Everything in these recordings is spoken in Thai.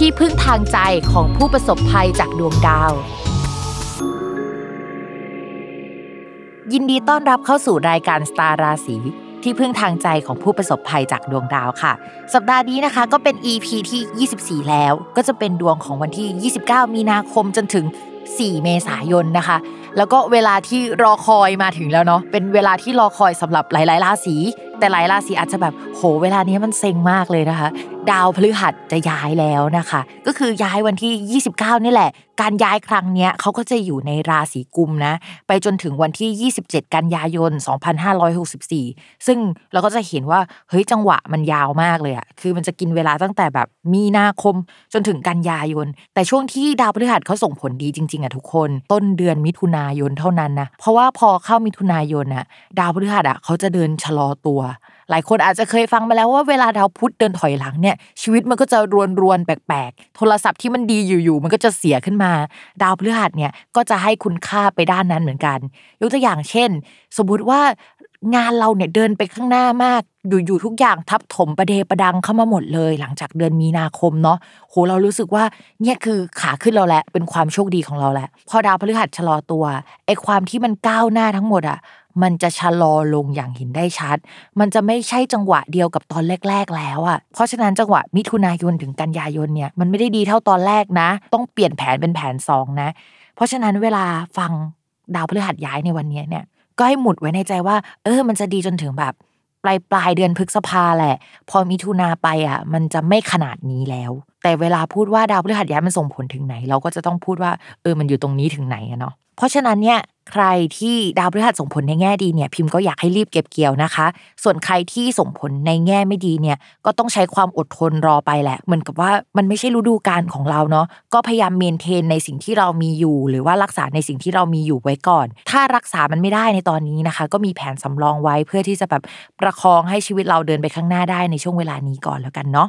ที่พึ่งทางใจของผู้ประสบภัยจากดวงดาว ยินดีต้อนรับเข้าสู่รายการสตาร์ราศีที่พึ่งทางใจของผู้ประสบภัยจากดวงดาวค่ะ สัปดาห์นี้นะคะก็เป็น EP ที่ 24 แล้ว ก็จะเป็นดวงของวันที่ 29 มีนาคมจนถึง 4 เมษายนนะคะ แล้วก็เวลาที่รอคอยมาถึงแล้วเนาะเป็นเวลาที่รอคอยสำหรับหลายๆราศีแต่หลายราศีอาจจะแบบโหเวลานี้มันเซ็งมากเลยนะคะ ดาวพฤหัสจะย้ายแล้วนะคะ ก็คือย้ายวันที่ 29 นี่แหละ การย้ายครั้งเนี้ยเขาก็จะอยู่ในราศีกุมนะ ไปจนถึงวันที่ 27 กันยายน 2564 ซึ่งเราก็จะเห็นว่าเฮ้ยจังหวะมันยาวมากเลยอะคือมันจะกินเวลาตั้งแต่แบบมีนาคมจนถึงกันยายน แต่ช่วงที่ดาวพฤหัสเขาส่งผลดีจริงๆอะทุกคน ต้นเดือนมิถุนาายนเท่านั้นนะ เพราะว่าพอเข้ามิถุนายนอะดาวพฤหัสอะเขาจะเดินชะลอตัว หลายคนอาจจะเคยฟังมาแล้วว่าเวลาดาวพุธเดินถอยหลังเนี่ย ชีวิตมันก็จะรวนรวนแปลกๆ โทรศัพท์ที่มันดีอยู่ๆมันก็จะเสียขึ้นมา ดาวพฤหัสเนี่ยก็จะให้คุณค่าไปด้านนั้นเหมือนกัน ยกตัวอย่างเช่น สมมติว่า งานเราเนี่ยเดินไปข้างหน้ามาก อยู่ๆทุกอย่างทับถมประเดประดังเข้ามาหมดเลย หลังจากเดือนมีนาคมเนาะโหเรารู้สึกว่าเนี่ยคือขาขึ้นเราแหละเป็นความโชคดีของเราแหละพอดาวพฤหัสชะลอตัวไอ้ความที่มันก้าวหน้าทั้งหมดอะมันจะชะลอลงอย่างเห็นได้ชัด มันจะไม่ใช่จังหวะเดียวกับตอนแรก ๆ แล้วอะ เพราะฉะนั้นจังหวะมิถุนายนถึงกันยายนเนี่ยมันไม่ได้ดีเท่าตอนแรกนะ ต้องเปลี่ยนแผนเป็นแผนสองนะ เพราะฉะนั้นเวลาฟังดาวพฤหัสย้ายในวันนี้เนี่ย ก็ให้หมุดไว้ในใจว่า เออ มันจะดีจนถึงแบบปลายปลายเดือนพฤษภาแหละ พอมิถุนาไปอะ มันจะไม่ขนาดนี้แล้ว แต่เวลาพูดว่าดาวพฤหัสย้ายมันส่งผลถึงไหน เราก็จะต้องพูดว่า เออ มันอยู่ตรงนี้ถึงไหนอะเนาะ เพราะฉะนั้นเนี่ยใครที่ดาวพฤหัสส่งผลในแง่ดีเนี่ยพิมพ์ก็อยากให้รีบเก็บเกี่ยวนะคะ ส่วนใครที่ส่งผลในแง่ไม่ดีเนี่ยก็ต้องใช้ความอดทนรอไปแหละเหมือนกับว่ามันไม่ใช่ฤดูกาลของเราเนาะก็พยายามเมนเทนในสิ่งที่เรามีอยู่ หรือว่ารักษาในสิ่งที่เรามีอยู่ไว้ก่อน ถ้ารักษามันไม่ได้ในตอนนี้นะคะ ก็มีแผนสำรองไว้เพื่อที่จะแบบประคองให้ชีวิตเราเดินไปข้างหน้าได้ในช่วงเวลานี้ก่อนแล้วกันเนาะ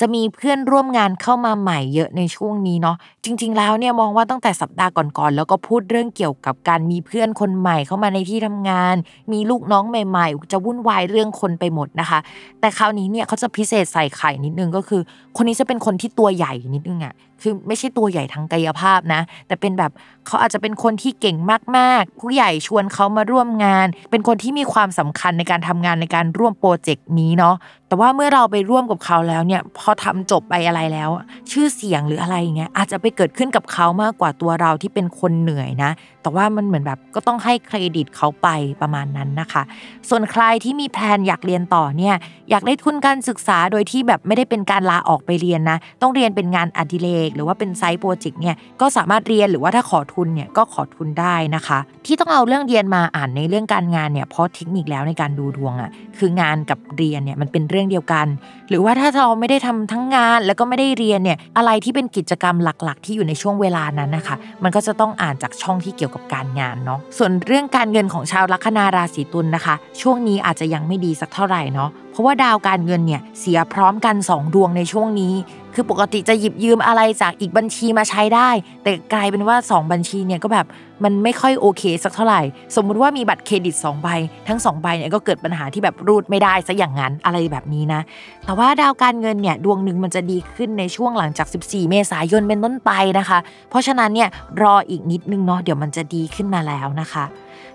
จะมีเพื่อนร่วมงานเข้ามาใหม่เยอะในช่วงนี้เนาะจริง ๆ แล้วเนี่ยมองว่าตั้งแต่สัปดาห์ก่อนๆแล้วก็พูดเรื่องเกี่ยวกับการมีเพื่อนคนใหม่เข้ามาในที่ทำงาน มีลูกน้องใหม่ๆ จะวุ่นวายเรื่องคนไปหมดนะคะ แต่คราวนี้เนี่ยเขาจะพิเศษใส่ไข่นิดนึงก็คือ คนนี้จะเป็นคนที่ตัวใหญ่นิดนึงอะ่ะคือไม่ใช่ตัวใหญ่ทางกายภาพนะ แต่เป็นแบบเขาอาจจะเป็นคนที่เก่งมากๆ ผู้ใหญ่ชวนเขามาร่วมงาน เป็นคนที่มีความสำคัญในการทำงานในการร่วมโปรเจกต์นี้เนาะแต่ว่าเมื่อเราไปร่วมกับเขาแล้วเนี่ยพอทำจบไปอะไรแล้ว ชื่อเสียงหรืออะไรอย่างเงี้ยอาจจะไปเกิดขึ้นกับเขามากกว่าตัวเราที่เป็นคนเหนื่อยนะ แต่ว่ามันเหมือนแบบก็ต้องให้เครดิตเขาไปประมาณนั้นนะคะ ส่วนใครที่มี plan อยากเรียนต่อเนี่ยอยากได้ทุนการศึกษาโดยที่แบบไม่ได้เป็นการลาออกไปเรียนนะ ต้องเรียนเป็นงานอดิเรกหรือว่าเป็น side project เนี่ยก็สามารถเรียนหรือว่าถ้าขอทุนเนี่ยก็ขอทุนได้นะคะ ที่ต้องเอาเรื่องเรียนมาอ่านเป็นเรื่องการงานเนี่ยเพราะเทคนิคแล้วในการดูดวงอะคืองานกับเรียนเนี่ยมันเป็นเรื่องเดียวกัน หรือว่าถ้าเราไม่ได้ทำทั้งงานแล้วก็ไม่ได้เรียนเนี่ยอะไรที่เป็นกิจกรรมหลักๆ ที่อยู่ในช่วงเวลานั้นนะคะ มันก็จะต้องอ่านจากช่องที่เกี่ยวกับการงานเนาะส่วนเรื่องการเงินของชาวลัคนาราศีตุลนะคะ ช่วงนี้อาจจะยังไม่ดีสักเท่าไหร่เนาะ เพราะว่าดาวการเงินเนี่ยเสียพร้อมกัน 2 ดวงในช่วงนี้ คือปกติจะหยิบยืมอะไรจากอีกบัญชีมาใช้ได้ แต่กลายเป็นว่า 2 บัญชีเนี่ยก็แบบมันไม่ค่อยโอเคสักเท่าไหร่ สมมุติว่ามีบัตรเครดิต2ใบทั้ง2ใบเนี่ยก็เกิดปัญหาที่แบบรูดไม่ได้ซะอย่างนั้นอะไรแบบนี้นะ แต่ว่าดาวการเงินเนี่ยดวงหนึ่งมันจะดีขึ้นในช่วงหลังจาก 14 เมษายนเป็นต้นไปนะคะ เพราะฉะนั้นเนี่ยรออีกนิดนึงเนาะเดี๋ยวมันจะดีขึ้นมาแล้วนะคะ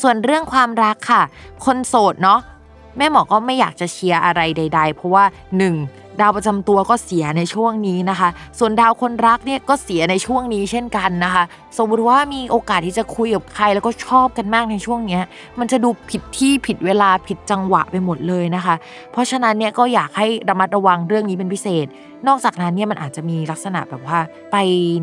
ส่วนเรื่องความรักค่ะ คนโสดเนาะ แม่หมอก็ไม่อยากจะเชียร์อะไรใด ๆ เพราะว่า 1. ดาวประจำตัวก็เสียในช่วงนี้นะคะ ส่วนดาวคนรักเนี่ยก็เสียในช่วงนี้เช่นกันนะคะ สมมติว่ามีโอกาสที่จะคุยกับใครแล้วก็ชอบกันมากในช่วงเนี้ย มันจะดูผิดที่ผิดเวลาผิดจังหวะไปหมดเลยนะคะ เพราะฉะนั้นเนี่ยก็อยากให้ระมัดระวังเรื่องนี้เป็นพิเศษ นอกจากนั้นเนี่ยมันอาจจะมีลักษณะแบบว่า ไป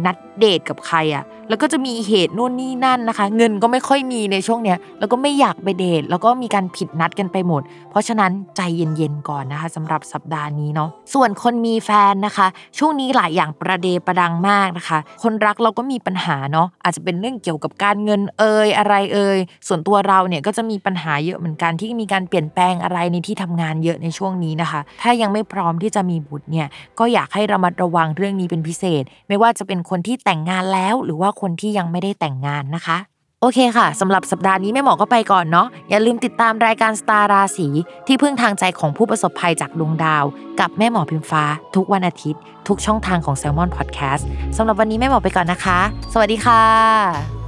นัดเดทกับใครอะ่ะ แล้วก็จะมีเหตุนู่นนี่นั่นนะคะ เงินก็ไม่ค่อยมีในช่วงเนี้ย แล้วก็ไม่อยากไปเดท แล้วก็มีการผิดนัดกันไปหมด เพราะฉะนั้นใจเย็นๆก่อนนะคะสำหรับสัปดาห์นี้เนาะ ส่วนคนมีแฟนนะคะ ช่วงนี้หลายอย่างประเดประดังมากนะคะ คนรักเราก็มีปัญหาเนาะ อาจจะเป็นเรื่องเกี่ยวกับการเงินเอ่ยอะไรเอ่ย ส่วนตัวเราเนี่ยก็จะมีปัญหาเยอะเหมือนกันที่มีการเปลี่ยนแปลงอะไรในที่ทำงานเยอะในช่วงนี้นะคะ ถ้ายังไม่พร้อมที่จะมีบุตรเนี่ยก็อยากให้ระมัดระวังเรื่องนี้เป็นพิเศษ ไม่ว่าจะเป็นคนที่แต่งงานแล้ว หรือว่าคนที่ยังไม่ได้แต่งงานนะคะโอเคค่ะ สำหรับสัปดาห์นี้แม่หมอก็ไปก่อนเนาะ อย่าลืมติดตามรายการสตาร์ราศีที่พึ่งทางใจของผู้ประสบภัยจากดวงดาว กับแม่หมอพิมฟ้า ทุกวันอาทิตย์ ทุกช่องทางของ s ซ l m o n Podcast สำหรับวันนี้แม่หมอไปก่อนนะคะ สวัสดีค่ะ